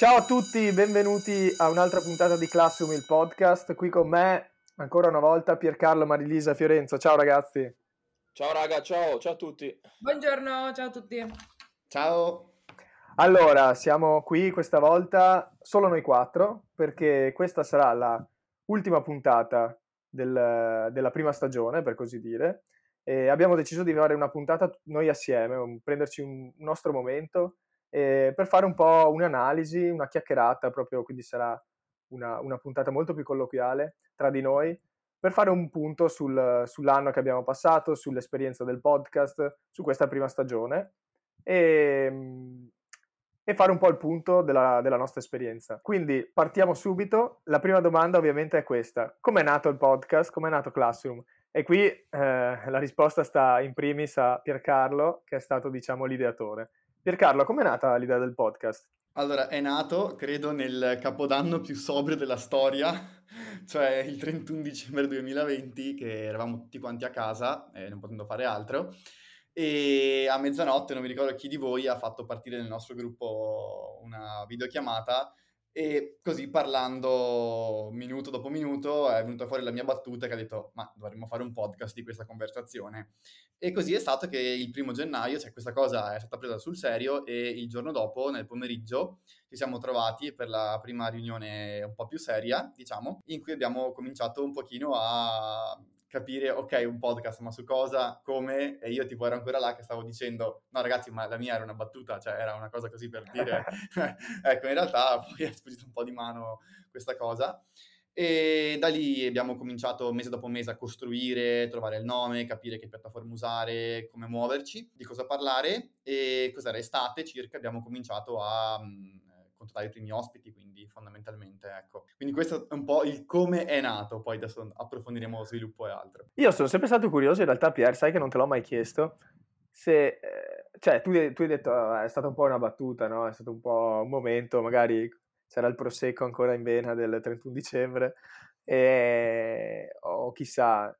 Ciao a tutti, benvenuti a un'altra puntata di Classroom, il podcast. Qui con me, ancora una volta, Piercarlo, Marilisa, Fiorenzo. Ciao ragazzi. Ciao raga, ciao, ciao a tutti. Buongiorno, ciao a tutti. Ciao. Allora, siamo qui questa volta solo noi quattro, perché questa sarà la ultima puntata del- della prima stagione, per così dire. E abbiamo deciso di fare una puntata noi assieme, prenderci un nostro momento eh, per fare un po' un'analisi, una chiacchierata, proprio quindi sarà una, una puntata molto più colloquiale tra di noi, per fare un punto sul- sull'anno che abbiamo passato, sull'esperienza del podcast, su questa prima stagione e, e fare un po' il punto della, della nostra esperienza. Quindi partiamo subito. La prima domanda ovviamente è questa. Com'è nato il podcast? Com'è nato Classroom? E qui eh, la risposta sta in primis a Piercarlo, che è stato, diciamo, l'ideatore. Piercarlo, com'è nata l'idea del podcast? Allora, è nato, credo, nel capodanno più sobrio della storia, cioè il 31 dicembre 2020, che eravamo tutti quanti a casa, eh, non potendo fare altro, e a mezzanotte, non mi ricordo chi di voi, ha fatto partire nel nostro gruppo una videochiamata e così parlando minuto dopo minuto è venuta fuori la mia battuta che ha detto ma dovremmo fare un podcast di questa conversazione. E così è stato che il primo gennaio, cioè questa cosa è stata presa sul serio e il giorno dopo, nel pomeriggio, ci siamo trovati per la prima riunione un po' più seria, diciamo, in cui abbiamo cominciato un pochino a capire, ok, un podcast, ma su cosa, come, e io tipo ero ancora là che stavo dicendo, no ragazzi, ma la mia era una battuta, cioè era una cosa così per dire, ecco, in realtà poi è sfuggito un po' di mano questa cosa. E da lì abbiamo cominciato mese dopo mese a costruire, trovare il nome, capire che piattaforma usare, come muoverci, di cosa parlare. E cos'era? Estate circa abbiamo cominciato a mh, contattare i primi ospiti, quindi fondamentalmente ecco. Quindi questo è un po' il come è nato, poi adesso approfondiremo sviluppo e altro. Io sono sempre stato curioso, in realtà, Pier, sai che non te l'ho mai chiesto, se, eh, cioè, tu, tu hai detto, "Ah, è stata un po' una battuta, no? È stato un po' un momento, magari c'era il prosecco ancora in vena del 31 dicembre, e, o chissà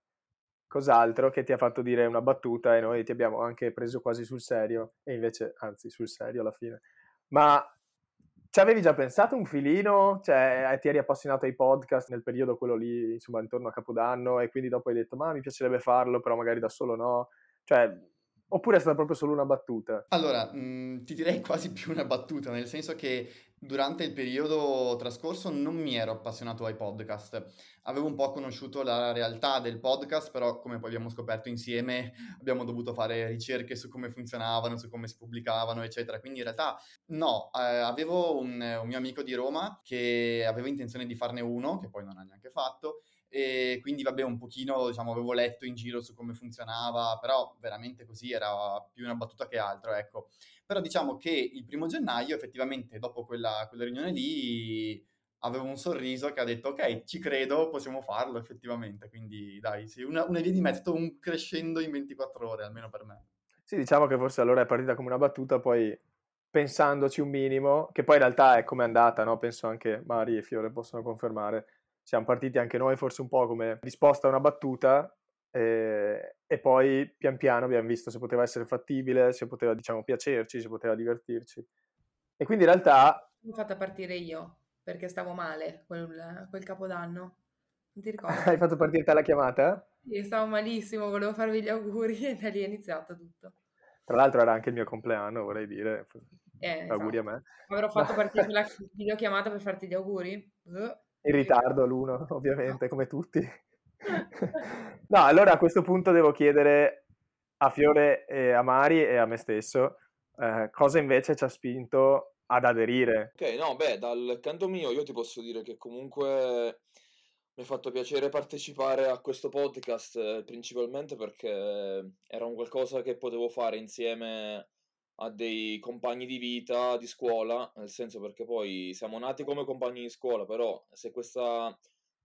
cos'altro che ti ha fatto dire una battuta e noi ti abbiamo anche preso quasi sul serio, e invece, anzi, sul serio alla fine. Ma ci avevi già pensato un filino? Cioè, eh, ti eri appassionato ai podcast nel periodo quello lì, insomma, intorno a Capodanno, e quindi dopo hai detto, ma mi piacerebbe farlo, però magari da solo no. Cioè, oppure è stata proprio solo una battuta? Allora, mh, ti direi quasi più una battuta, nel senso che durante il periodo trascorso non mi ero appassionato ai podcast. Avevo un po' conosciuto la realtà del podcast, però come poi abbiamo scoperto insieme, abbiamo dovuto fare ricerche su come funzionavano, su come si pubblicavano, eccetera. Quindi in realtà no, eh, avevo un, un mio amico di Roma che aveva intenzione di farne uno, che poi non ha neanche fatto, e quindi vabbè un pochino diciamo avevo letto in giro su come funzionava però veramente così era più una battuta che altro ecco però diciamo che il primo gennaio effettivamente dopo quella, quella riunione lì avevo un sorriso che ha detto ok ci credo possiamo farlo effettivamente quindi dai sì una, una via di mezzo un crescendo in 24 ore almeno per me Sì, diciamo che forse allora è partita come una battuta, poi pensandoci un minimo, che poi in realtà è come è andata, no? Penso anche Mari e Fiore possono confermare. Siamo partiti anche noi forse un po' come risposta a una battuta eh, e poi pian piano abbiamo visto se poteva essere fattibile, se poteva, diciamo, piacerci, se poteva divertirci. E quindi in realtà L'ho fatta partire io perché stavo male quel, quel capodanno. Non ti ricordi? hai fatto partire te la chiamata? Sì, stavo malissimo, volevo farvi gli auguri e da lì è iniziato tutto. Tra l'altro era anche il mio compleanno, vorrei dire. Eh, Auguri a esatto. me. Avrò fatto partire la videochiamata per farti gli auguri? Uh, In ritardo l'uno, ovviamente, come tutti. No, allora a questo punto devo chiedere a Fiore e a Mari e a me stesso eh, cosa invece ci ha spinto ad aderire. Ok, no, beh, dal canto mio io ti posso dire che comunque mi ha fatto piacere partecipare a questo podcast, eh, principalmente perché era un qualcosa che potevo fare insieme a dei compagni di vita, di scuola, nel senso perché poi siamo nati come compagni di scuola, però se questa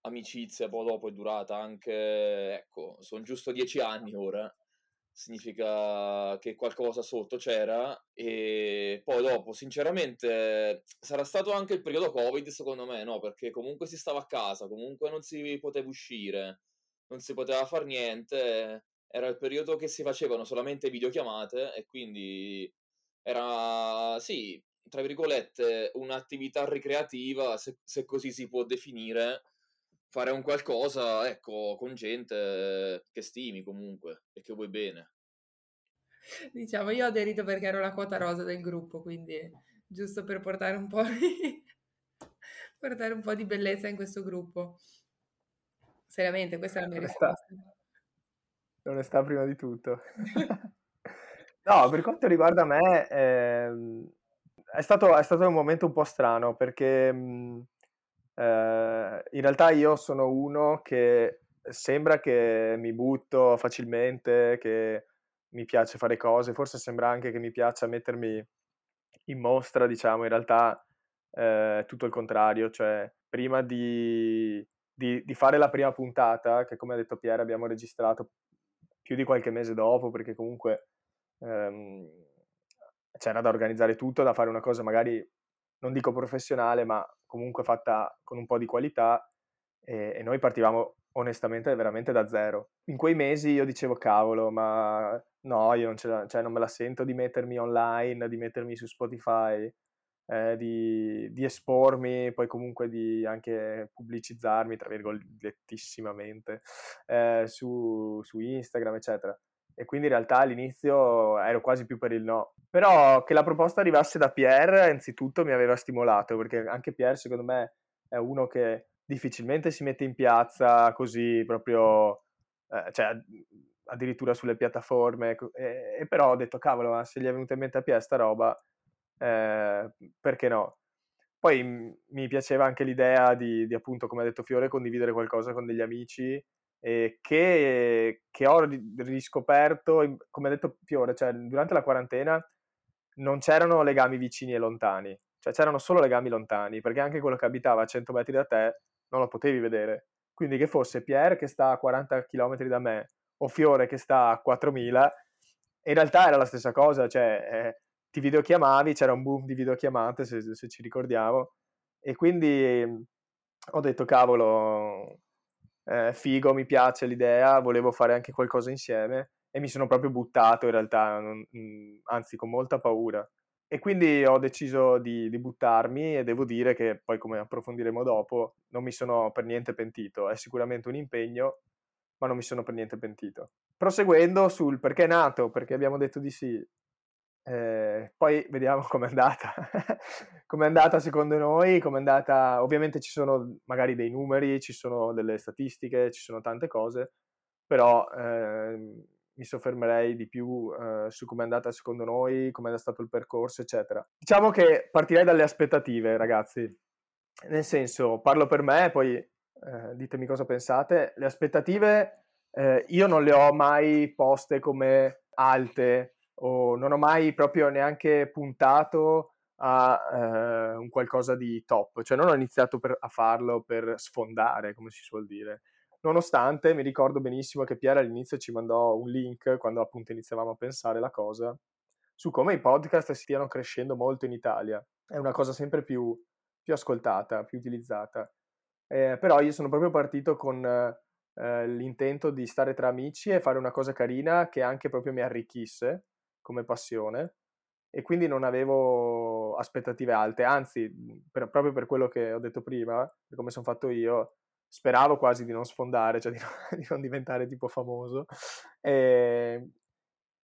amicizia poi dopo è durata anche, ecco, sono giusto dieci anni ora, significa che qualcosa sotto c'era e poi dopo, sinceramente, sarà stato anche il periodo Covid, secondo me, no? Perché comunque si stava a casa, comunque non si poteva uscire, non si poteva fare niente, era il periodo che si facevano solamente videochiamate e quindi era, sì, tra virgolette, un'attività ricreativa, se, se così si può definire, fare un qualcosa, ecco, con gente che stimi comunque e che vuoi bene. Diciamo, io ho aderito perché ero la quota rosa del gruppo, quindi giusto per portare un po' di, portare un po' di bellezza in questo gruppo. Seriamente, questa è la mia Onestà. risposta. Onestà prima di tutto. No, per quanto riguarda me, ehm, è stato, è stato un momento un po' strano perché mh, eh, in realtà io sono uno che sembra che mi butto facilmente, che mi piace fare cose, forse sembra anche che mi piaccia mettermi in mostra, diciamo, in realtà eh, tutto il contrario, cioè prima di, di, di fare la prima puntata, che come ha detto Piero abbiamo registrato più di qualche mese dopo, perché comunque ehm, c'era da organizzare tutto, da fare una cosa magari, non dico professionale, ma comunque fatta con un po' di qualità e, e noi partivamo onestamente veramente da zero. In quei mesi io dicevo cavolo, ma no, io non, la, cioè, non me la sento di mettermi online, di mettermi su Spotify, eh, di, di, espormi, poi comunque di anche pubblicizzarmi, tra virgolettissimamente, eh, su, su Instagram, eccetera e quindi in realtà all'inizio ero quasi più per il no. Però che la proposta arrivasse da Pierre, innanzitutto mi aveva stimolato, perché anche Pierre secondo me è uno che difficilmente si mette in piazza così proprio, eh, cioè addirittura sulle piattaforme, e, e, però ho detto cavolo, ma se gli è venuta in mente a Pierre sta roba, eh, perché no? Poi mi piaceva anche l'idea di, di, appunto, come ha detto Fiore, condividere qualcosa con degli amici eh, che, che, ho riscoperto, come ha detto Fiore, cioè durante la quarantena non c'erano legami vicini e lontani, cioè c'erano solo legami lontani, perché anche quello che abitava a 100 metri da te non lo potevi vedere. Quindi che fosse Pierre che sta a 40 km da me o Fiore che sta a 4000, in realtà era la stessa cosa, cioè eh, ti videochiamavi, c'era un boom di videochiamate se, se ci ricordiamo, e quindi ho detto cavolo, eh, figo, mi piace l'idea, volevo fare anche qualcosa insieme e mi sono proprio buttato in realtà, non, mh, anzi con molta paura. E quindi ho deciso di, di, buttarmi e devo dire che poi come approfondiremo dopo non mi sono per niente pentito, è sicuramente un impegno, ma non mi sono per niente pentito. Proseguendo sul perché è nato, perché abbiamo detto di sì, eh, poi vediamo com'è andata. com'è andata secondo noi, com'è andata... Ovviamente ci sono magari dei numeri, ci sono delle statistiche, ci sono tante cose, però eh, mi soffermerei di più eh, su com'è andata secondo noi, com'è stato il percorso, eccetera. Diciamo che partirei dalle aspettative, ragazzi. Nel senso, parlo per me, poi eh, ditemi cosa pensate. Le aspettative eh, io non le ho mai poste come alte o non ho mai proprio neanche puntato a eh, un qualcosa di top, cioè non ho iniziato per, a farlo per sfondare, come si suol dire. Nonostante mi ricordo benissimo che Piera all'inizio ci mandò un link quando appunto iniziavamo a pensare la cosa su come i podcast stiano crescendo molto in Italia. È una cosa sempre più, più ascoltata, più utilizzata. Eh, però io sono proprio partito con eh, l'intento di stare tra amici e fare una cosa carina che anche proprio mi arricchisse come passione e quindi non avevo aspettative alte, anzi, per, proprio per quello che ho detto prima, per come sono fatto io, speravo quasi di non sfondare, cioè di non, di non diventare tipo famoso. E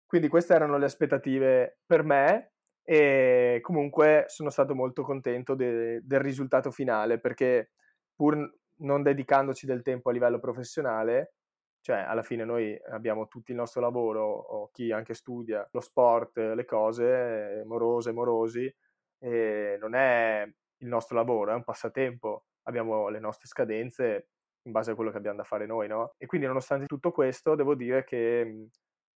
quindi queste erano le aspettative per me e comunque sono stato molto contento de, del risultato finale perché pur non dedicandoci del tempo a livello professionale, cioè alla fine noi abbiamo tutto il nostro lavoro, o chi anche studia, lo sport, le cose, morose, morosi, e non è il nostro lavoro, è un passatempo, abbiamo le nostre scadenze in base a quello che abbiamo da fare noi, no? E quindi nonostante tutto questo devo dire che mhmm,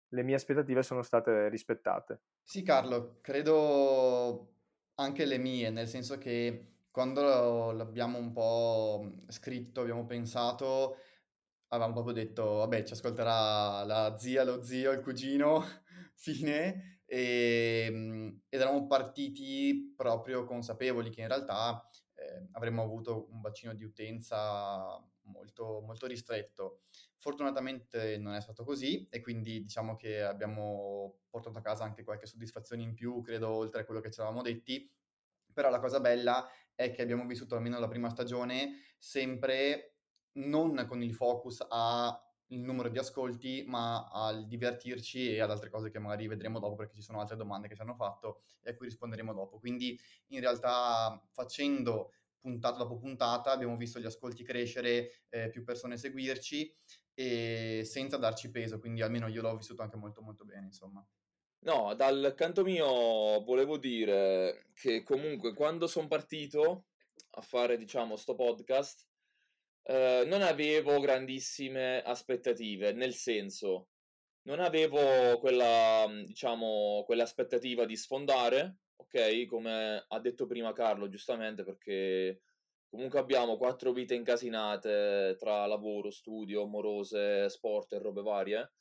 le mie aspettative sono state rispettate. Sì Carlo, credo anche le mie, nel senso che quando l'abbiamo un po' scritto, abbiamo pensato, avevamo proprio detto, vabbè, ci ascolterà la zia, lo zio, il cugino, fine, e, ehm, ed eravamo partiti proprio consapevoli che in realtà eh, avremmo avuto un bacino di utenza molto, molto ristretto. Fortunatamente non è stato così e quindi diciamo che abbiamo portato a casa anche qualche soddisfazione in più, credo, oltre a quello che ci eravamo detti, Però la cosa bella è che abbiamo vissuto almeno la prima stagione sempre non con il focus a il numero di ascolti, ma al divertirci e ad altre cose che magari vedremo dopo perché ci sono altre domande che ci hanno fatto e a cui risponderemo dopo. Quindi in realtà facendo puntata dopo puntata abbiamo visto gli ascolti crescere, eh, più persone seguirci e senza darci peso, quindi almeno io l'ho vissuto anche molto molto bene, insomma. No, dal canto mio volevo dire che comunque quando sono partito a fare, diciamo, sto podcast, eh, non avevo grandissime aspettative, nel senso, non avevo quella, diciamo, quell'aspettativa di sfondare, ok? Come ha detto prima Carlo, giustamente, perché comunque abbiamo quattro vite incasinate tra lavoro, studio, amorose, sport e robe varie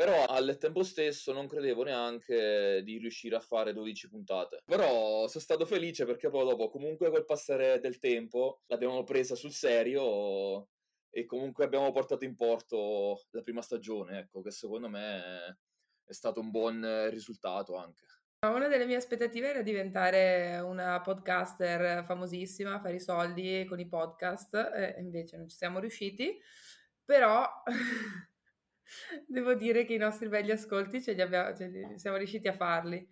però al tempo stesso non credevo neanche di riuscire a fare 12 puntate. Però sono stato felice perché poi dopo, comunque col passare del tempo, l'abbiamo presa sul serio e comunque abbiamo portato in porto la prima stagione, ecco, che secondo me è stato un buon risultato anche. Una delle mie aspettative era diventare una podcaster famosissima, fare i soldi con i podcast, e invece non ci siamo riusciti, però Devo dire che i nostri begli ascolti ce li abbiamo, ce li, siamo riusciti a farli.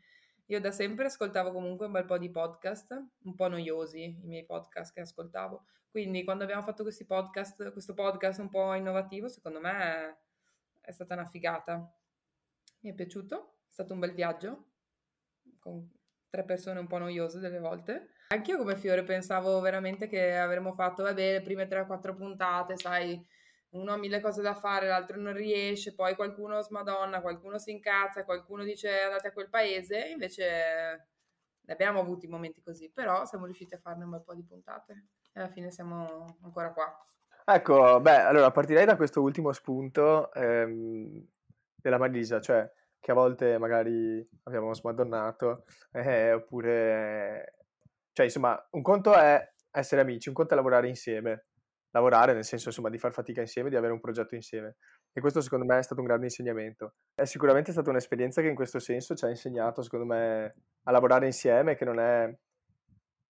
Io da sempre ascoltavo comunque un bel po' di podcast, un po' noiosi i miei podcast che ascoltavo. Quindi quando abbiamo fatto questi podcast, questo podcast un po' innovativo, secondo me è, è stata una figata. Mi è piaciuto, è stato un bel viaggio con tre persone un po' noiose delle volte. Anch'io come Fiore pensavo veramente che avremmo fatto, vabbè, le prime 3-4 puntate, sai, uno ha mille cose da fare, l'altro non riesce, poi qualcuno smadonna, qualcuno si incazza, qualcuno dice andate a quel paese, invece ne abbiamo avuti momenti così, però siamo riusciti a farne un bel po' di puntate e alla fine siamo ancora qua. Ecco, beh, allora partirei da questo ultimo spunto ehm, della Marisa, cioè che a volte magari abbiamo smadonnato, eh, oppure... Cioè, insomma, un conto è essere amici, un conto è lavorare insieme lavorare, nel senso insomma di far fatica insieme, di avere un progetto insieme. E questo secondo me è stato un grande insegnamento. È sicuramente stata un'esperienza che in questo senso ci ha insegnato, secondo me, a lavorare insieme, che non è,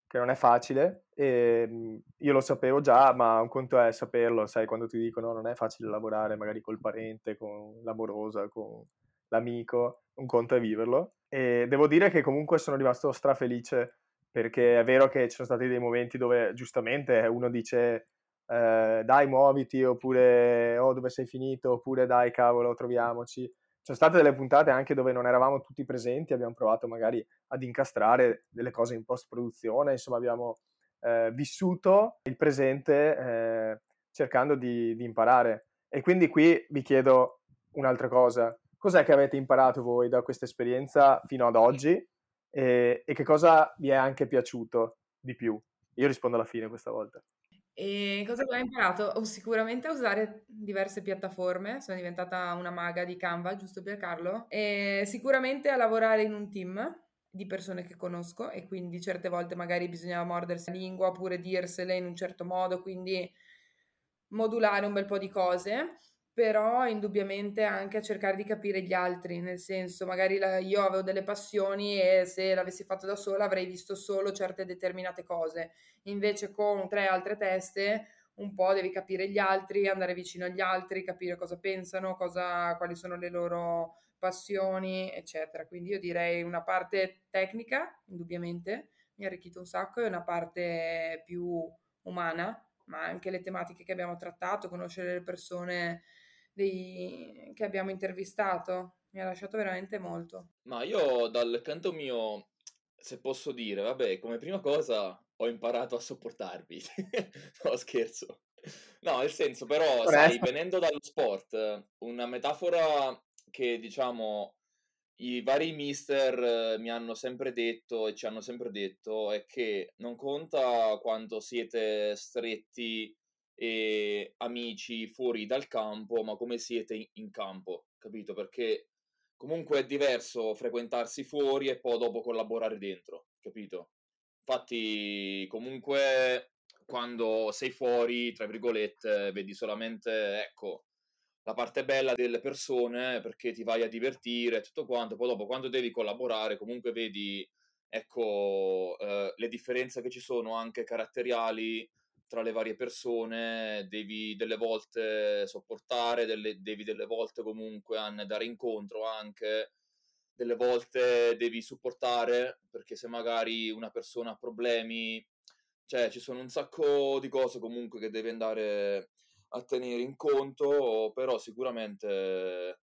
che non è facile. E ehm, io lo sapevo già, ma un conto è saperlo, sai, quando ti dicono non è facile lavorare magari col parente, con l'amorosa, con l'amico, un conto è viverlo. E devo dire che comunque sono rimasto strafelice perché è vero che ci sono stati dei momenti dove giustamente uno dice eh, dai muoviti oppure oh dove sei finito oppure dai cavolo troviamoci. Ci sono state delle puntate anche dove non eravamo tutti presenti, abbiamo provato magari ad incastrare delle cose in post produzione, insomma abbiamo eh, vissuto il presente eh, cercando di, di imparare. E quindi qui vi chiedo un'altra cosa. Cos'è che avete imparato voi da questa esperienza fino ad oggi e, e che cosa vi è anche piaciuto di più? Io rispondo alla fine questa volta. E cosa ho imparato? Ho sicuramente a usare diverse piattaforme, sono diventata una maga di Canva, giusto per Carlo, e sicuramente a lavorare in un team di persone che conosco e quindi certe volte magari bisognava mordersi la lingua oppure dirsele in un certo modo, quindi modulare un bel po' di cose però indubbiamente anche a cercare di capire gli altri, nel senso magari la, io avevo delle passioni e se l'avessi fatto da sola avrei visto solo certe determinate cose, invece con tre altre teste un po' devi capire gli altri, andare vicino agli altri, capire cosa pensano, cosa, quali sono le loro passioni, eccetera. Quindi io direi una parte tecnica, indubbiamente, mi ha arricchito un sacco, e una parte più umana, ma anche le tematiche che abbiamo trattato, conoscere le persone dei, che abbiamo intervistato. Mi ha lasciato veramente molto. Ma io dal canto mio, se posso dire, vabbè, come prima cosa ho imparato a sopportarvi. no, scherzo. No, nel senso, però, sai, venendo dallo sport, una metafora che, diciamo, i vari mister mi hanno sempre detto e ci hanno sempre detto è che non conta quanto siete stretti e amici fuori dal campo, ma come siete in campo, capito? Perché comunque è diverso frequentarsi fuori e poi dopo collaborare dentro, capito? Infatti, comunque, quando sei fuori, tra virgolette, vedi solamente, ecco, la parte bella delle persone perché ti vai a divertire, tutto quanto, poi dopo quando devi collaborare, comunque vedi ecco, eh, le differenze che ci sono anche caratteriali tra le varie persone, devi delle volte sopportare, delle, devi delle volte comunque andare incontro anche, delle volte devi supportare perché se magari una persona ha problemi, cioè ci sono un sacco di cose comunque che devi andare a tenere in conto, però sicuramente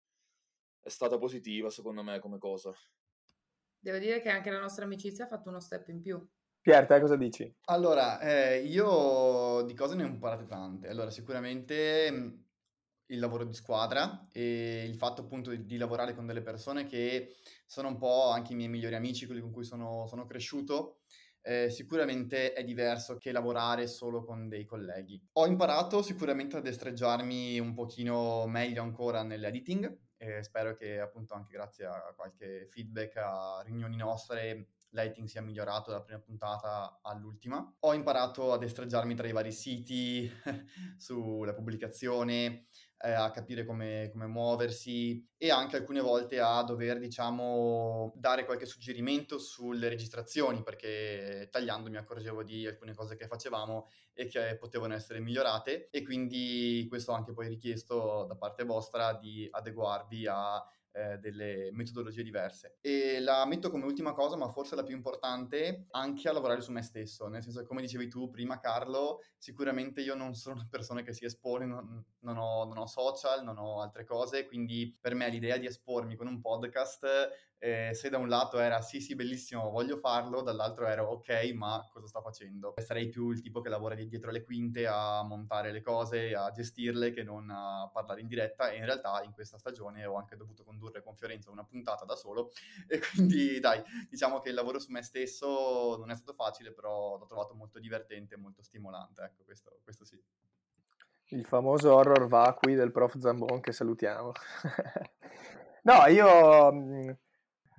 è stata positiva secondo me come cosa. Devo dire che anche la nostra amicizia ha fatto uno step in più. Pier, te cosa dici? Allora, eh, io di cose ne ho imparate tante. Allora, sicuramente mh, il lavoro di squadra e il fatto appunto di, di lavorare con delle persone che sono un po' anche i miei migliori amici, quelli con cui sono, sono cresciuto. Eh, sicuramente è diverso che lavorare solo con dei colleghi. Ho imparato sicuramente a destreggiarmi un pochino meglio ancora nell'editing e spero che appunto anche grazie a qualche feedback a riunioni nostre l'editing sia migliorato dalla prima puntata all'ultima. Ho imparato a destreggiarmi tra i vari siti, sulla pubblicazione, eh, a capire come, come, muoversi e anche alcune volte a dover, diciamo, dare qualche suggerimento sulle registrazioni, perché tagliando mi accorgevo di alcune cose che facevamo e che potevano essere migliorate e quindi questo anche poi richiesto da parte vostra di adeguarvi a eh, delle metodologie diverse. E la metto come ultima cosa, ma forse la più importante, anche a lavorare su me stesso, nel senso come dicevi tu prima Carlo, sicuramente io non sono una persona che si espone, non, non, ho, non ho social, non ho altre cose, quindi per me l'idea di espormi con un podcast eh, se da un lato era sì sì bellissimo voglio farlo, dall'altro era ok ma cosa sta facendo? Sarei più il tipo che lavora dietro le quinte a montare le cose, a gestirle che non a parlare in diretta e in realtà in questa stagione ho anche dovuto condurre con Fiorenza una puntata da solo e quindi dai diciamo che il lavoro su me stesso non è stato facile però l'ho trovato molto divertente e molto stimolante, ecco questo, questo sì. Il famoso horror vacui del prof Zambon che salutiamo. no, io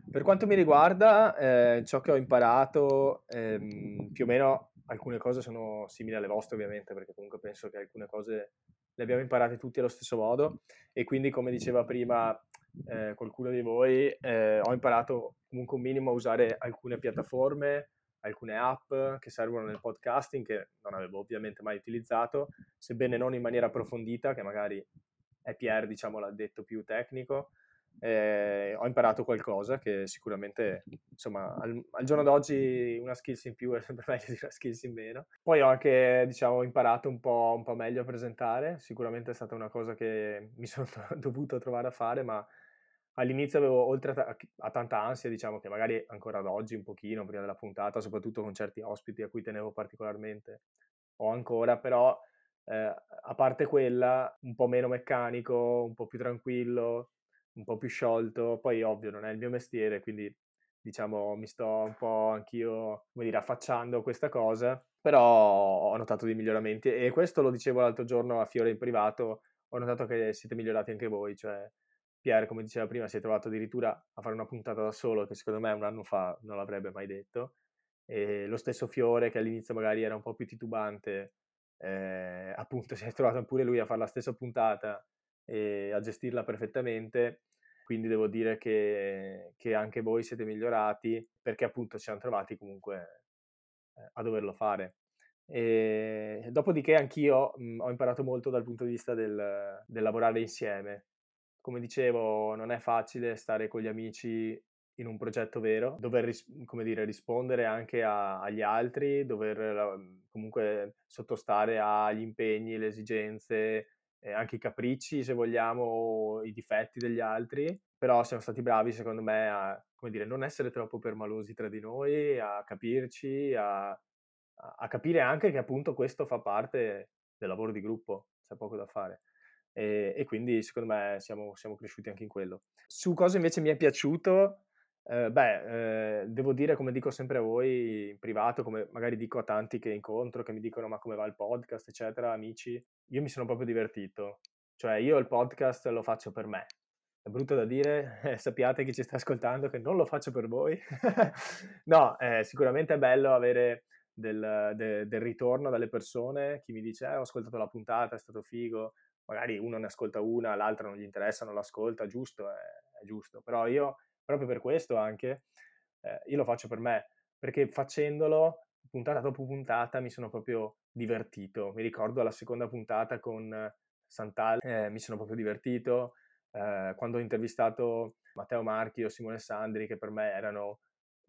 per quanto mi riguarda, eh, ciò che ho imparato, ehm, più o meno alcune cose sono simili alle vostre ovviamente, perché comunque penso che alcune cose le abbiamo imparate tutti allo stesso modo. E quindi come diceva prima eh, qualcuno di voi, eh, ho imparato comunque un minimo a usare alcune piattaforme, alcune app che servono nel podcasting che non avevo ovviamente mai utilizzato, sebbene non in maniera approfondita, che magari è Pier, diciamo, l'ha detto più tecnico, eh, ho imparato qualcosa che sicuramente, insomma, al, al, giorno d'oggi una skills in più è sempre meglio di una skills in meno. Poi ho anche, diciamo, imparato un po', un po meglio a presentare, sicuramente è stata una cosa che mi sono dovuto trovare a fare, ma all'inizio avevo, oltre a, a, tanta ansia, diciamo che magari ancora ad oggi un pochino, prima della puntata, soprattutto con certi ospiti a cui tenevo particolarmente, ho ancora, però... Eh, a parte quella, un po' meno meccanico, un po' più tranquillo, un po' più sciolto, poi ovvio non è il mio mestiere, quindi diciamo mi sto un po' anch'io, come dire, affacciando questa cosa, però ho notato dei miglioramenti e questo lo dicevo l'altro giorno a Fiore in privato, ho notato che siete migliorati anche voi, cioè Pierre, come diceva prima, si è trovato addirittura a fare una puntata da solo, che secondo me un anno fa non l'avrebbe mai detto, e lo stesso Fiore che all'inizio magari era un po' più titubante, eh, appunto si è trovato pure lui a fare la stessa puntata e a gestirla perfettamente. Quindi devo dire che, che anche voi siete migliorati perché appunto ci siamo trovati comunque eh, a doverlo fare. E dopodiché anch'io mh, ho imparato molto dal punto di vista del, del, lavorare insieme. Come dicevo, non è facile stare con gli amici in un progetto vero, dover come dire, rispondere anche a, agli altri, dover comunque sottostare agli impegni, le esigenze, eh, anche i capricci, se vogliamo, i difetti degli altri, però siamo stati bravi, secondo me, a dire, non essere troppo permalosi tra di noi, a capirci, a, a capire anche che appunto questo fa parte del lavoro di gruppo, c'è poco da fare. E, e quindi secondo me siamo, siamo, cresciuti anche in quello. Su cosa invece mi è piaciuto, eh, beh, eh, devo dire, come dico sempre a voi in privato, come magari dico a tanti che incontro, che mi dicono ma come va il podcast, eccetera, amici, io mi sono proprio divertito. Cioè, io il podcast lo faccio per me. È brutto da dire, eh, sappiate chi ci sta ascoltando che non lo faccio per voi. no, eh, sicuramente è bello avere del, de, del, ritorno dalle persone, chi mi dice eh, ho ascoltato la puntata, è stato figo, magari uno ne ascolta una, l'altra non gli interessa, non l'ascolta, giusto, è, è giusto, però io proprio per questo anche, eh, io lo faccio per me, perché facendolo, puntata dopo puntata, mi sono proprio divertito. Mi ricordo la seconda puntata con Santal, eh, mi sono proprio divertito. Eh, quando ho intervistato Matteo Marchi o Simone Sandri, che per me erano,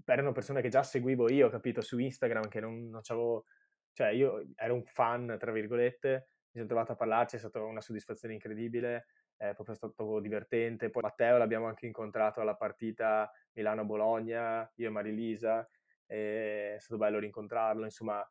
erano persone che già seguivo io, capito, su Instagram, che non, non c'avevo, cioè io ero un fan, tra virgolette, mi sono trovato a parlarci, è stata una soddisfazione incredibile, è proprio stato divertente. Poi Matteo l'abbiamo anche incontrato alla partita Milano-Bologna, io e Marilisa, è stato bello rincontrarlo, insomma,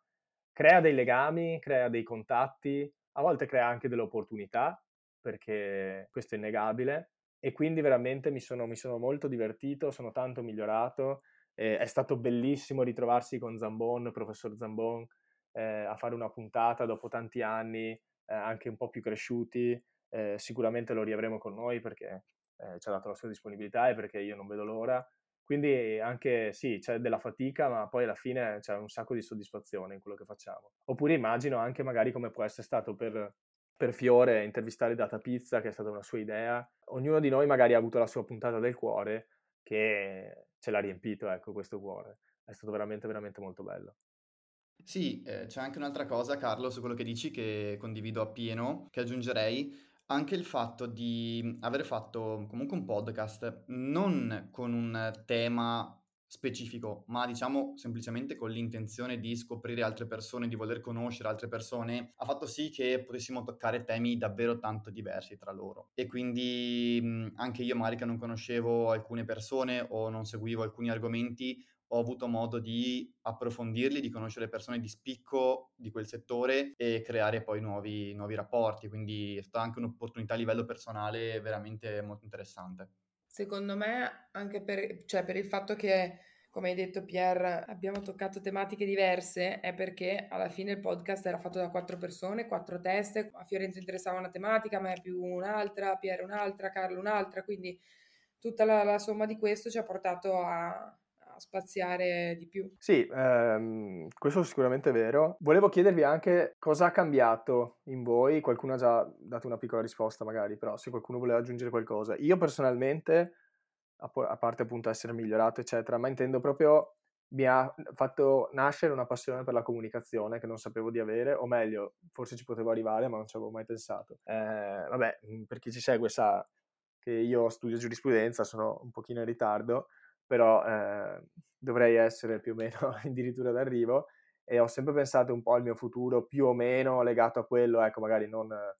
crea dei legami, crea dei contatti, a volte crea anche delle opportunità, perché questo è innegabile, e quindi veramente mi sono, mi sono molto divertito, sono tanto migliorato, eh, è stato bellissimo ritrovarsi con Zambon, professor Zambon, eh, a fare una puntata dopo tanti anni, eh, anche un po' più cresciuti, eh, sicuramente lo riavremo con noi perché eh, ci ha dato la sua disponibilità e perché io non vedo l'ora. Quindi anche sì, c'è della fatica, ma poi alla fine c'è un sacco di soddisfazione in quello che facciamo. Oppure immagino anche magari come può essere stato per, per Fiore intervistare Data Pizza, che è stata una sua idea. Ognuno di noi magari ha avuto la sua puntata del cuore che ce l'ha riempito, ecco, questo cuore. È stato veramente, veramente molto bello. Sì, eh, c'è anche un'altra cosa, Carlo, su quello che dici che condivido appieno, che aggiungerei anche il fatto di aver fatto comunque un podcast non con un tema specifico, ma diciamo semplicemente con l'intenzione di scoprire altre persone, di voler conoscere altre persone, ha fatto sì che potessimo toccare temi davvero tanto diversi tra loro. E quindi anche io, magari che non conoscevo alcune persone o non seguivo alcuni argomenti, ho avuto modo di approfondirli, di conoscere persone di spicco di quel settore e creare poi nuovi, nuovi rapporti. Quindi è stata anche un'opportunità a livello personale veramente molto interessante. Secondo me, anche per, cioè per il fatto che, come hai detto Pier, abbiamo toccato tematiche diverse, è perché alla fine il podcast era fatto da quattro persone, quattro teste. A Fiorenzo interessava una tematica, ma è più un'altra, Pier un'altra, Carlo un'altra. Quindi tutta la, la somma di questo ci ha portato a, spaziare di più. Sì, ehm, questo sicuramente è vero. Volevo chiedervi anche cosa ha cambiato in voi, qualcuno ha già dato una piccola risposta magari, però se qualcuno voleva aggiungere qualcosa. Io personalmente, a parte appunto essere migliorato, eccetera, ma intendo proprio mi ha fatto nascere una passione per la comunicazione che non sapevo di avere, o meglio, forse ci potevo arrivare, ma non ci avevo mai pensato. Eh, vabbè, per chi ci segue sa che io studio giurisprudenza, sono un pochino in ritardo, però eh, dovrei essere più o meno addirittura d'arrivo e ho sempre pensato un po' al mio futuro più o meno legato a quello, ecco, magari non eh,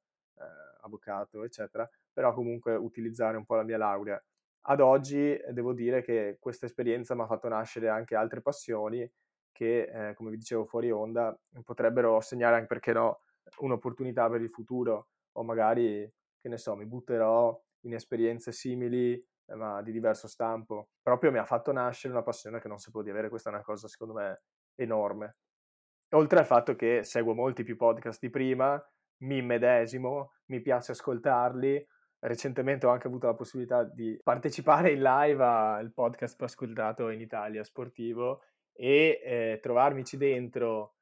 avvocato, eccetera, però comunque utilizzare un po' la mia laurea. Ad oggi devo dire che questa esperienza mi ha fatto nascere anche altre passioni che, eh, come vi dicevo fuori onda, potrebbero segnare anche perché no un'opportunità per il futuro o magari, che ne so, mi butterò in esperienze simili eh, ma di diverso stampo, proprio mi ha fatto nascere una passione che non sapevo di avere, questa è una cosa secondo me enorme. Oltre al fatto che seguo molti più podcast di prima, mi immedesimo, mi piace ascoltarli, recentemente ho anche avuto la possibilità di partecipare in live al podcast più ascoltato in Italia sportivo e eh, trovarmici dentro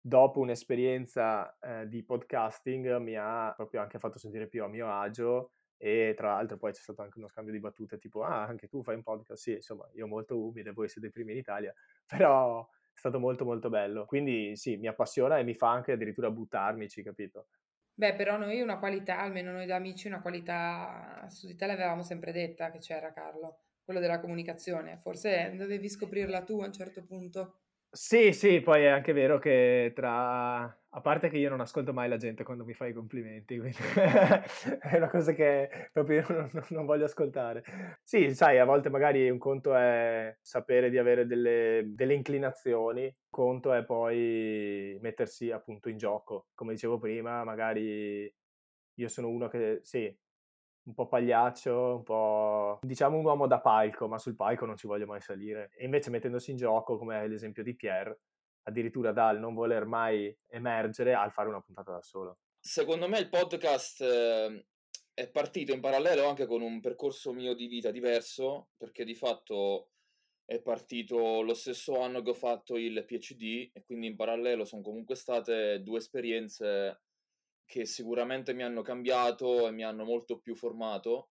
dopo un'esperienza eh, di podcasting mi ha proprio anche fatto sentire più a mio agio e tra l'altro poi c'è stato anche uno scambio di battute tipo, ah, anche tu fai un podcast? Sì, insomma, io molto umile, voi siete i primi in Italia, però è stato molto molto bello. Quindi sì, mi appassiona e mi fa anche addirittura buttarmici, capito? Beh, però noi una qualità, almeno noi da amici, una qualità su di te l'avevamo sempre detta che c'era, Carlo, quello della comunicazione. Forse dovevi scoprirla tu a un certo punto. Sì, sì, poi è anche vero che tra... A parte che io non ascolto mai la gente quando mi fa i complimenti, quindi è una cosa che proprio non, non, voglio ascoltare. Sì, sai, a volte magari un conto è sapere di avere delle, delle inclinazioni, un conto è poi mettersi appunto in gioco. Come dicevo prima, magari io sono uno che, sì, un po' pagliaccio, un po' diciamo un uomo da palco, ma sul palco non ci voglio mai salire. E invece mettendosi in gioco, come l'esempio di Pierre, addirittura dal non voler mai emergere al fare una puntata da solo. Secondo me il podcast eh, è partito in parallelo anche con un percorso mio di vita diverso, perché di fatto è partito lo stesso anno che ho fatto il PhD e quindi in parallelo sono comunque state due esperienze che sicuramente mi hanno cambiato e mi hanno molto più formato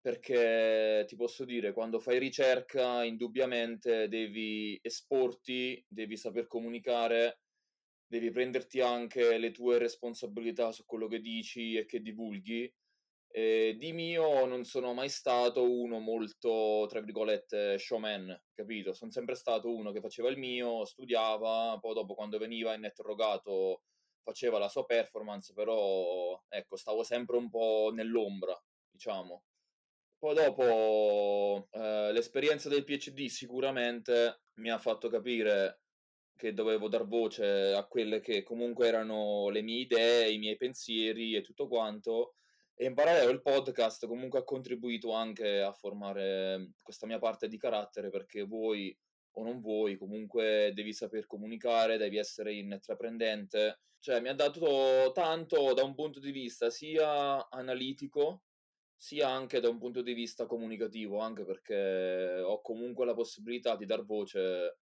perché ti posso dire, quando fai ricerca, indubbiamente devi esporti, devi saper comunicare, devi prenderti anche le tue responsabilità su quello che dici e che divulghi. E di mio non sono mai stato uno molto, tra virgolette, showman, capito? Sono sempre stato uno che faceva il mio, studiava, poi dopo quando veniva interrogato faceva la sua performance, però ecco, stavo sempre un po' nell'ombra, diciamo. Poi dopo eh, l'esperienza del PhD sicuramente mi ha fatto capire che dovevo dar voce a quelle che comunque erano le mie idee, i miei pensieri e tutto quanto. E in parallelo il podcast comunque ha contribuito anche a formare questa mia parte di carattere perché vuoi o non vuoi, comunque devi saper comunicare, devi essere intraprendente. Cioè mi ha dato tanto da un punto di vista sia analitico sia anche da un punto di vista comunicativo, anche perché ho comunque la possibilità di dar voce a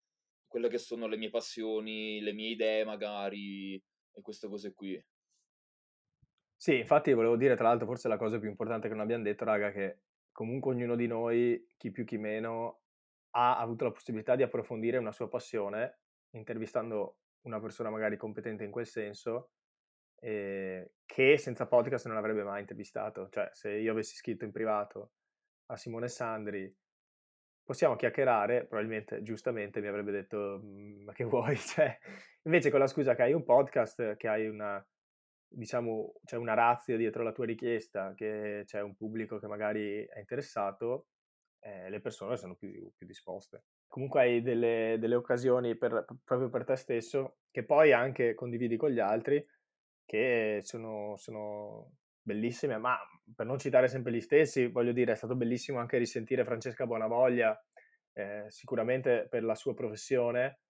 quelle che sono le mie passioni, le mie idee magari e queste cose qui. Sì, infatti volevo dire tra l'altro forse la cosa più importante che non abbiamo detto, raga, che comunque ognuno di noi, chi più chi meno, ha avuto la possibilità di approfondire una sua passione intervistando una persona magari competente in quel senso eh, che senza podcast non avrebbe mai intervistato. Cioè, se io avessi scritto in privato a Simone Sandri, possiamo chiacchierare, probabilmente giustamente mi avrebbe detto, mm, ma che vuoi? Cioè, invece con la scusa che hai un podcast, che hai una, diciamo, c'è una razza dietro la tua richiesta, che c'è un pubblico che magari è interessato, eh, le persone sono più, più disposte. Comunque hai delle, delle occasioni per, proprio per te stesso, che poi anche condividi con gli altri, che sono, sono bellissime, ma per non citare sempre gli stessi, voglio dire, è stato bellissimo anche risentire Francesca Bonavoglia, eh, sicuramente per la sua professione,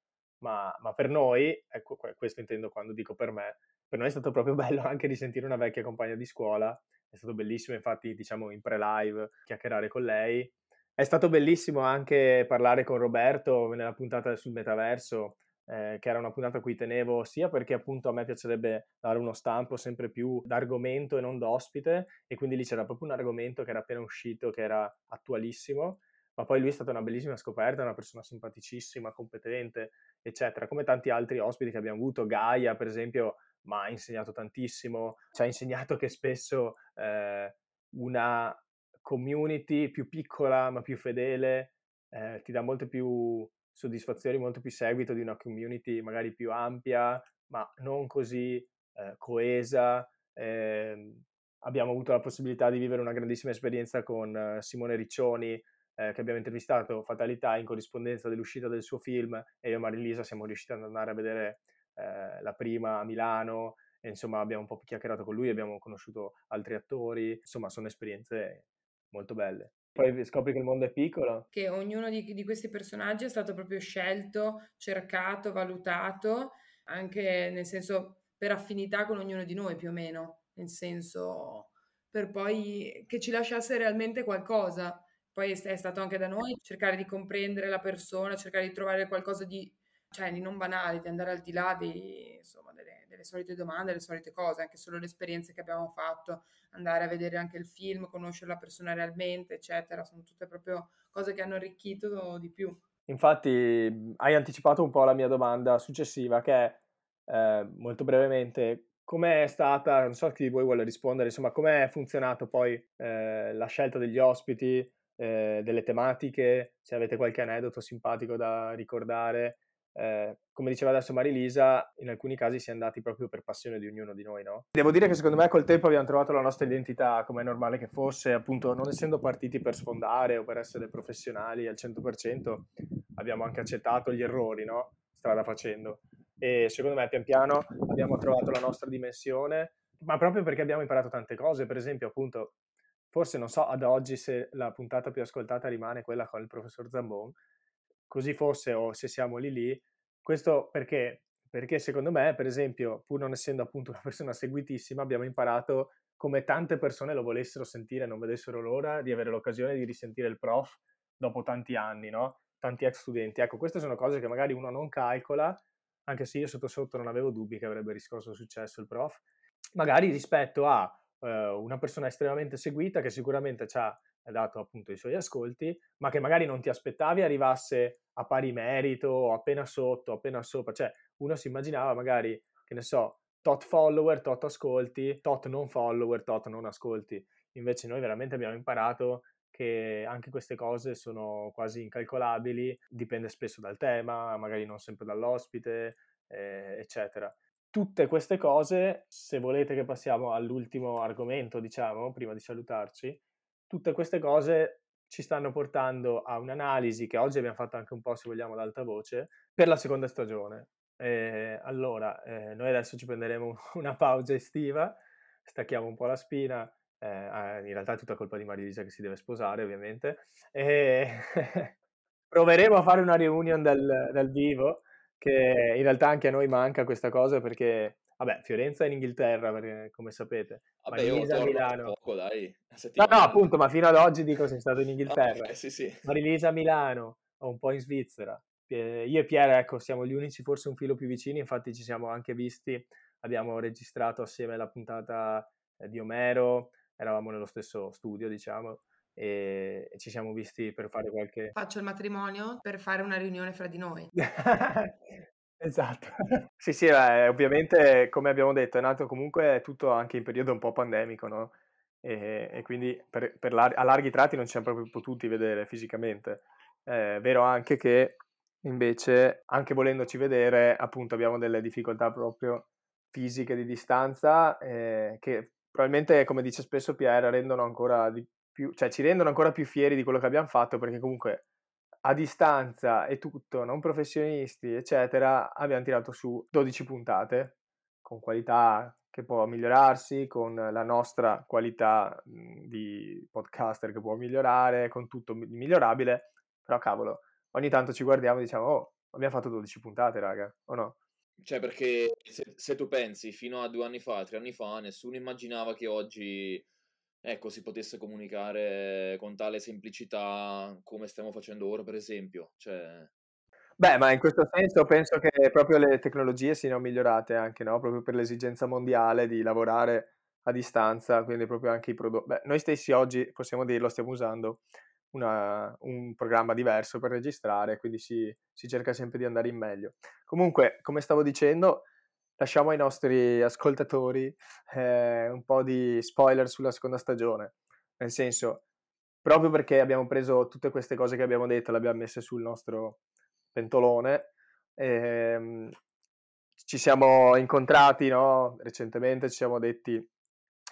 ma, ma, per noi, ecco questo intendo quando dico per me, per noi è stato proprio bello anche risentire una vecchia compagna di scuola, è stato bellissimo infatti diciamo in pre-live chiacchierare con lei, è stato bellissimo anche parlare con Roberto nella puntata sul metaverso, eh, che era una puntata a cui tenevo sia perché appunto a me piacerebbe dare uno stampo sempre più d'argomento e non d'ospite e quindi lì c'era proprio un argomento che era appena uscito, che era attualissimo, ma poi lui è stata una bellissima scoperta, una persona simpaticissima, competente, eccetera, come tanti altri ospiti che abbiamo avuto, Gaia per esempio mi ha insegnato tantissimo, ci ha insegnato che spesso eh, una community più piccola ma più fedele eh, ti dà molte più soddisfazioni, molto più seguito di una community magari più ampia, ma non così eh, coesa. Eh, abbiamo avuto la possibilità di vivere una grandissima esperienza con eh, Simone Riccioni, eh, che abbiamo intervistato Fatalità in corrispondenza dell'uscita del suo film e io e Marilisa siamo riusciti ad andare a vedere eh, la prima a Milano e insomma abbiamo un po' chiacchierato con lui, abbiamo conosciuto altri attori, insomma sono esperienze molto belle. Poi scopri che il mondo è piccolo. Che ognuno di, di questi personaggi è stato proprio scelto, cercato, valutato, anche nel senso per affinità con ognuno di noi più o meno, nel senso per poi che ci lasciasse realmente qualcosa. Poi è stato anche da noi cercare di comprendere la persona, cercare di trovare qualcosa di, cioè, di non banale, di andare al di là di, insomma, delle, delle solite domande, le solite cose, anche solo le esperienze che abbiamo fatto, andare a vedere anche il film, conoscere la persona realmente, eccetera. Sono tutte proprio cose che hanno arricchito di più. Infatti hai anticipato un po' la mia domanda successiva che è eh, molto brevemente com'è stata, non so chi di voi vuole rispondere, insomma com'è funzionato poi eh, la scelta degli ospiti, eh, delle tematiche, se avete qualche aneddoto simpatico da ricordare eh, come diceva adesso Marilisa, in alcuni casi si è andati proprio per passione di ognuno di noi, no? Devo dire che secondo me col tempo abbiamo trovato la nostra identità, come è normale che fosse, appunto non essendo partiti per sfondare o per essere professionali al 100%, abbiamo anche accettato gli errori, no? Strada facendo. E secondo me pian piano abbiamo trovato la nostra dimensione, ma proprio perché abbiamo imparato tante cose, per esempio appunto, forse non so ad oggi se la puntata più ascoltata rimane quella con il professor Zambon, così fosse o se siamo lì lì. Questo perché? Perché secondo me, per esempio, pur non essendo appunto una persona seguitissima, abbiamo imparato come tante persone lo volessero sentire, non vedessero l'ora di avere l'occasione di risentire il prof dopo tanti anni, no? Tanti ex studenti. Ecco, queste sono cose che magari uno non calcola, anche se io sotto sotto non avevo dubbi che avrebbe riscosso successo il prof, magari rispetto a uh, una persona estremamente seguita che sicuramente ha dato appunto i suoi ascolti, ma che magari non ti aspettavi arrivasse a pari merito o appena sotto, appena sopra, cioè uno si immaginava magari, che ne so, tot follower, tot ascolti, tot non follower, tot non ascolti. Invece noi veramente abbiamo imparato che anche queste cose sono quasi incalcolabili, dipende spesso dal tema, magari non sempre dall'ospite, eh, eccetera. Tutte queste cose, se volete che passiamo all'ultimo argomento, diciamo, prima di salutarci, tutte queste cose ci stanno portando a un'analisi che oggi abbiamo fatto anche un po', se vogliamo, ad alta voce, per la seconda stagione. Eh, allora, eh, noi adesso ci prenderemo una pausa estiva, stacchiamo un po' la spina, eh, in realtà è tutta colpa di Marilisa che si deve sposare, ovviamente, e proveremo a fare una reunion dal, dal vivo, che in realtà anche a noi manca questa cosa perché Vabbè, Fiorenza è in Inghilterra, perché, come sapete. Vabbè, Marilisa a Milano. Poco, dai. No, no, appunto, ma fino ad oggi dico sei stato in Inghilterra. Ah, sì, sì. Marilisa a Milano, o un po' in Svizzera. Io e Piera, ecco, siamo gli unici forse un filo più vicini, infatti ci siamo anche visti, abbiamo registrato assieme la puntata eh, di Omero, eravamo nello stesso studio, diciamo, e, ci siamo visti per fare qualche... Faccio il matrimonio per fare una riunione fra di noi. esatto. sì, sì, eh, ovviamente, come abbiamo detto, è nato comunque tutto anche in periodo un po' pandemico, no? E, e quindi per, per lar- a larghi tratti non ci siamo proprio potuti vedere fisicamente. È vero anche che invece, anche volendoci vedere, appunto abbiamo delle difficoltà proprio fisiche di distanza eh, che probabilmente, come dice spesso Pierre, rendono ancora di più, cioè ci rendono ancora più fieri di quello che abbiamo fatto perché comunque a distanza e tutto, non professionisti, eccetera, abbiamo tirato su 12 puntate con qualità che può migliorarsi, con la nostra qualità di podcaster che può migliorare, con tutto migliorabile, però cavolo, ogni tanto ci guardiamo e diciamo, oh, abbiamo fatto 12 puntate, raga, o no? Cioè, perché se, se, tu pensi fino a due anni fa, tre anni fa, nessuno immaginava che oggi ecco, si potesse comunicare con tale semplicità come stiamo facendo ora, per esempio. Cioè... Beh, ma in questo senso penso che proprio le tecnologie siano migliorate anche, no? Proprio per l'esigenza mondiale di lavorare a distanza, quindi proprio anche i prodotti. Beh, noi stessi oggi, possiamo dirlo, stiamo usando una, un programma diverso per registrare, quindi si, si, cerca sempre di andare in meglio. Comunque, come stavo dicendo, lasciamo ai nostri ascoltatori eh, un po' di spoiler sulla seconda stagione, nel senso, proprio perché abbiamo preso tutte queste cose che abbiamo detto, le abbiamo messe sul nostro pentolone, ehm, ci siamo incontrati no? recentemente, ci siamo detti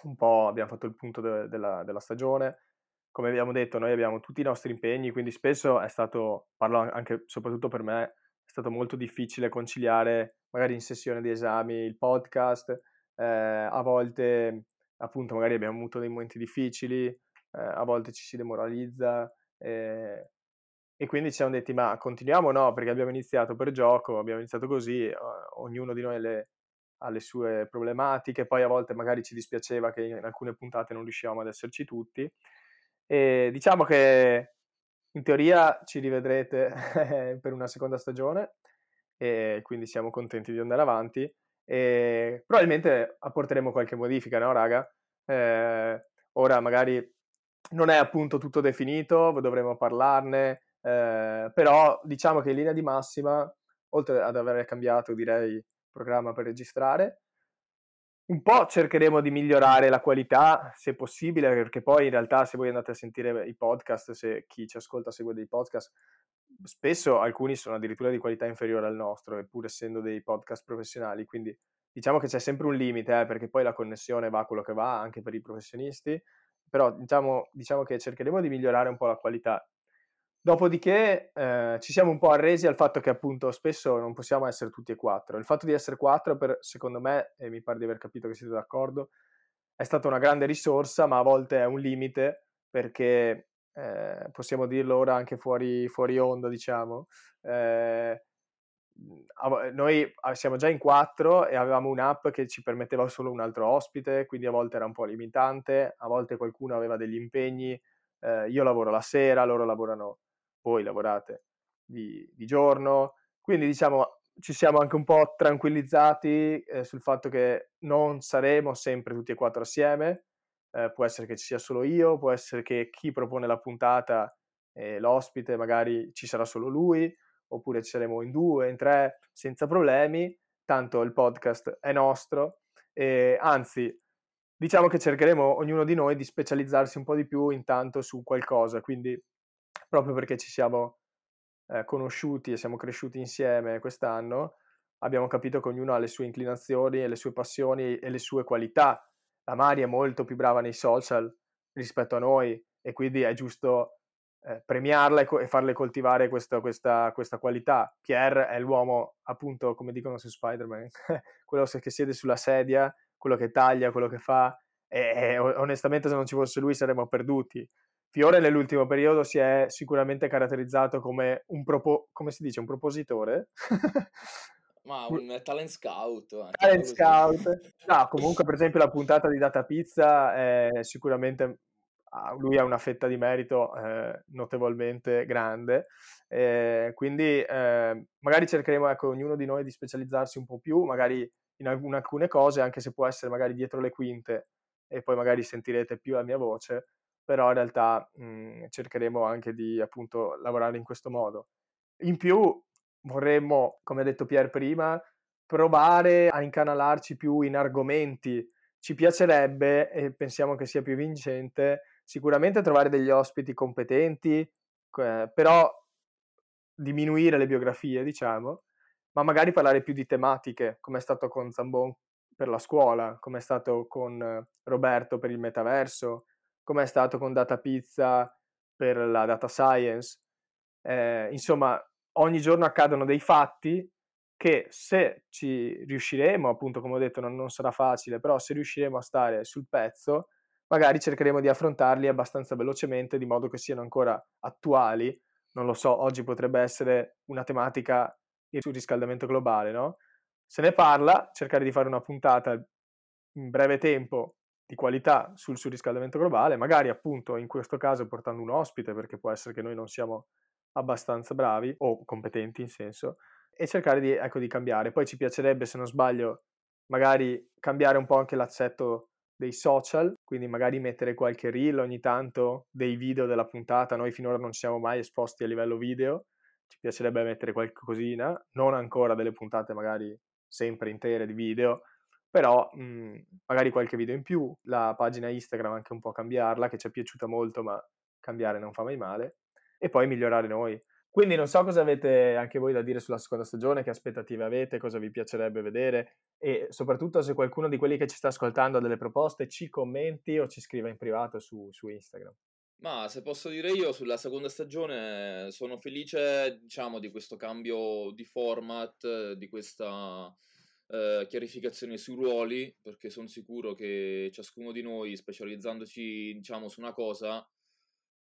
un po', abbiamo fatto il punto de- della, della stagione, come abbiamo detto, noi abbiamo tutti i nostri impegni, quindi spesso è stato, parlo anche soprattutto per me, è stato molto difficile conciliare magari in sessione di esami il podcast, eh, a volte appunto magari abbiamo avuto dei momenti difficili, eh, a volte ci si demoralizza eh, e quindi ci siamo detti ma continuiamo o no perché abbiamo iniziato per gioco, abbiamo iniziato così, ognuno di noi le, ha le sue problematiche, poi a volte magari ci dispiaceva che in alcune puntate non riuscivamo ad esserci tutti e diciamo che in teoria ci rivedrete per una seconda stagione e quindi siamo contenti di andare avanti e probabilmente apporteremo qualche modifica, no raga? Eh, ora magari non è appunto tutto definito, dovremo parlarne, eh, però diciamo che in linea di massima, oltre ad aver cambiato direi programma per registrare, un po' cercheremo di migliorare la qualità, se possibile, perché poi in realtà se voi andate a sentire i podcast, se chi ci ascolta segue dei podcast, spesso alcuni sono addirittura di qualità inferiore al nostro, eppur essendo dei podcast professionali, quindi diciamo che c'è sempre un limite, eh, perché poi la connessione va quello che va anche per i professionisti, però diciamo, diciamo che cercheremo di migliorare un po' la qualità Dopodiché eh, ci siamo un po' arresi al fatto che appunto spesso non possiamo essere tutti e quattro. Il fatto di essere quattro, per, secondo me, e mi pare di aver capito che siete d'accordo, è stata una grande risorsa, ma a volte è un limite perché eh, possiamo dirlo ora anche fuori, fuori onda, diciamo. Eh, noi siamo già in quattro e avevamo un'app che ci permetteva solo un altro ospite, quindi a volte era un po' limitante, a volte qualcuno aveva degli impegni. Eh, io lavoro la sera, loro lavorano voi lavorate di, di giorno, quindi diciamo ci siamo anche un po' tranquillizzati eh, sul fatto che non saremo sempre tutti e quattro assieme, eh, può essere che ci sia solo io, può essere che chi propone la puntata, eh, l'ospite, magari ci sarà solo lui, oppure ci saremo in due, in tre, senza problemi, tanto il podcast è nostro, e anzi, diciamo che cercheremo ognuno di noi di specializzarsi un po' di più intanto su qualcosa, quindi proprio perché ci siamo eh, conosciuti e siamo cresciuti insieme quest'anno, abbiamo capito che ognuno ha le sue inclinazioni e le sue passioni e le sue qualità. La Mari è molto più brava nei social rispetto a noi e quindi è giusto eh, premiarla e, co- e, farle coltivare questa, questa, questa, qualità. Pierre è l'uomo, appunto, come dicono su Spider-Man, quello che siede sulla sedia, quello che taglia, quello che fa, e, e onestamente se non ci fosse lui saremmo perduti. Fiore nell'ultimo periodo si è sicuramente caratterizzato come un propo- come dice, un propositore. Ma un talent scout. Talent scout. No, comunque per esempio la puntata di Data Pizza è sicuramente lui ha una fetta di merito eh, notevolmente grande, eh, quindi eh, magari cercheremo, ecco, ognuno di noi di specializzarsi un po' più, magari in, alcune, alcune cose, anche se può essere magari dietro le quinte e poi magari sentirete più la mia voce, però in realtà mh, mhmm, cercheremo anche di appunto lavorare in questo modo. In più vorremmo, come ha detto Pier prima, provare a incanalarci più in argomenti. Ci piacerebbe, e pensiamo che sia più vincente, sicuramente trovare degli ospiti competenti, eh, però diminuire le biografie, diciamo, ma magari parlare più di tematiche, come è stato con Zambon per la scuola, come è stato con Roberto per il metaverso, come è stato con Data Pizza per la data science. Eh, insomma, ogni giorno accadono dei fatti che se ci riusciremo, appunto come ho detto non, non sarà facile, però se riusciremo a stare sul pezzo, magari cercheremo di affrontarli abbastanza velocemente, di modo che siano ancora attuali. Non lo so, oggi potrebbe essere una tematica sul riscaldamento globale, no? Se ne parla, cercare di fare una puntata in breve tempo di qualità sul surriscaldamento globale, magari appunto in questo caso portando un ospite, perché può essere che noi non siamo abbastanza bravi o competenti in senso, e cercare di, ecco, di cambiare. Poi ci piacerebbe, se non sbaglio, magari cambiare un po' anche l'assetto dei social, quindi magari mettere qualche reel ogni tanto dei video della puntata. Noi finora non ci siamo mai esposti a livello video, ci piacerebbe mettere qualcosina, non ancora delle puntate magari sempre intere di video, però mh, mhmm, magari qualche video in più, la pagina Instagram anche un po' cambiarla, che ci è piaciuta molto, ma cambiare non fa mai male, e poi migliorare noi. Quindi non so cosa avete anche voi da dire sulla seconda stagione, che aspettative avete, cosa vi piacerebbe vedere e soprattutto se qualcuno di quelli che ci sta ascoltando ha delle proposte ci commenti o ci scriva in privato su, su Instagram. Ma se posso dire io, sulla seconda stagione sono felice, diciamo, di questo cambio di format, di questa eh, chiarificazione sui ruoli, perché sono sicuro che ciascuno di noi, specializzandoci, diciamo, su una cosa,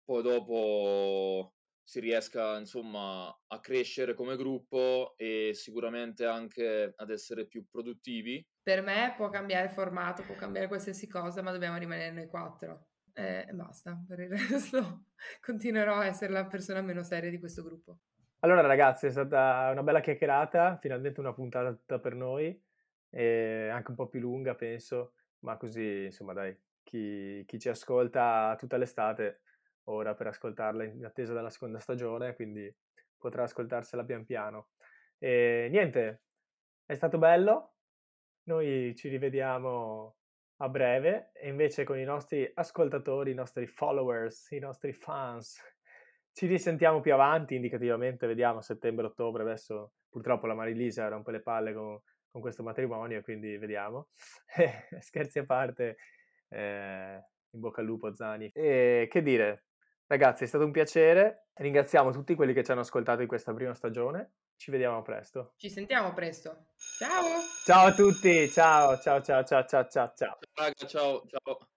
poi dopo si riesca insomma a crescere come gruppo e sicuramente anche ad essere più produttivi. Per me può cambiare formato, può cambiare qualsiasi cosa, ma dobbiamo rimanere noi quattro. E basta, per il resto continuerò a essere la persona meno seria di questo gruppo. Allora ragazzi, è stata una bella chiacchierata, finalmente una puntata per noi, anche un po' più lunga penso, ma così insomma dai, chi, chi ci ascolta tutta l'estate ora per ascoltarla in attesa della seconda stagione, quindi potrà ascoltarsela pian piano. E niente, è stato bello, noi ci rivediamo a breve e invece con i nostri ascoltatori, i nostri followers, i nostri fans, ci risentiamo più avanti, indicativamente, vediamo settembre-ottobre, adesso purtroppo la Marilisa rompe le palle con, con questo matrimonio, quindi vediamo. Scherzi a parte, eh, in bocca al lupo Zani. E che dire, Ragazzi, è stato un piacere. Ringraziamo tutti quelli che ci hanno ascoltato in questa prima stagione. Ci vediamo presto. Ci sentiamo presto. Ciao. Ciao a tutti. Ciao, ciao, ciao, ciao, ciao, ciao. Ciao, ciao, ciao.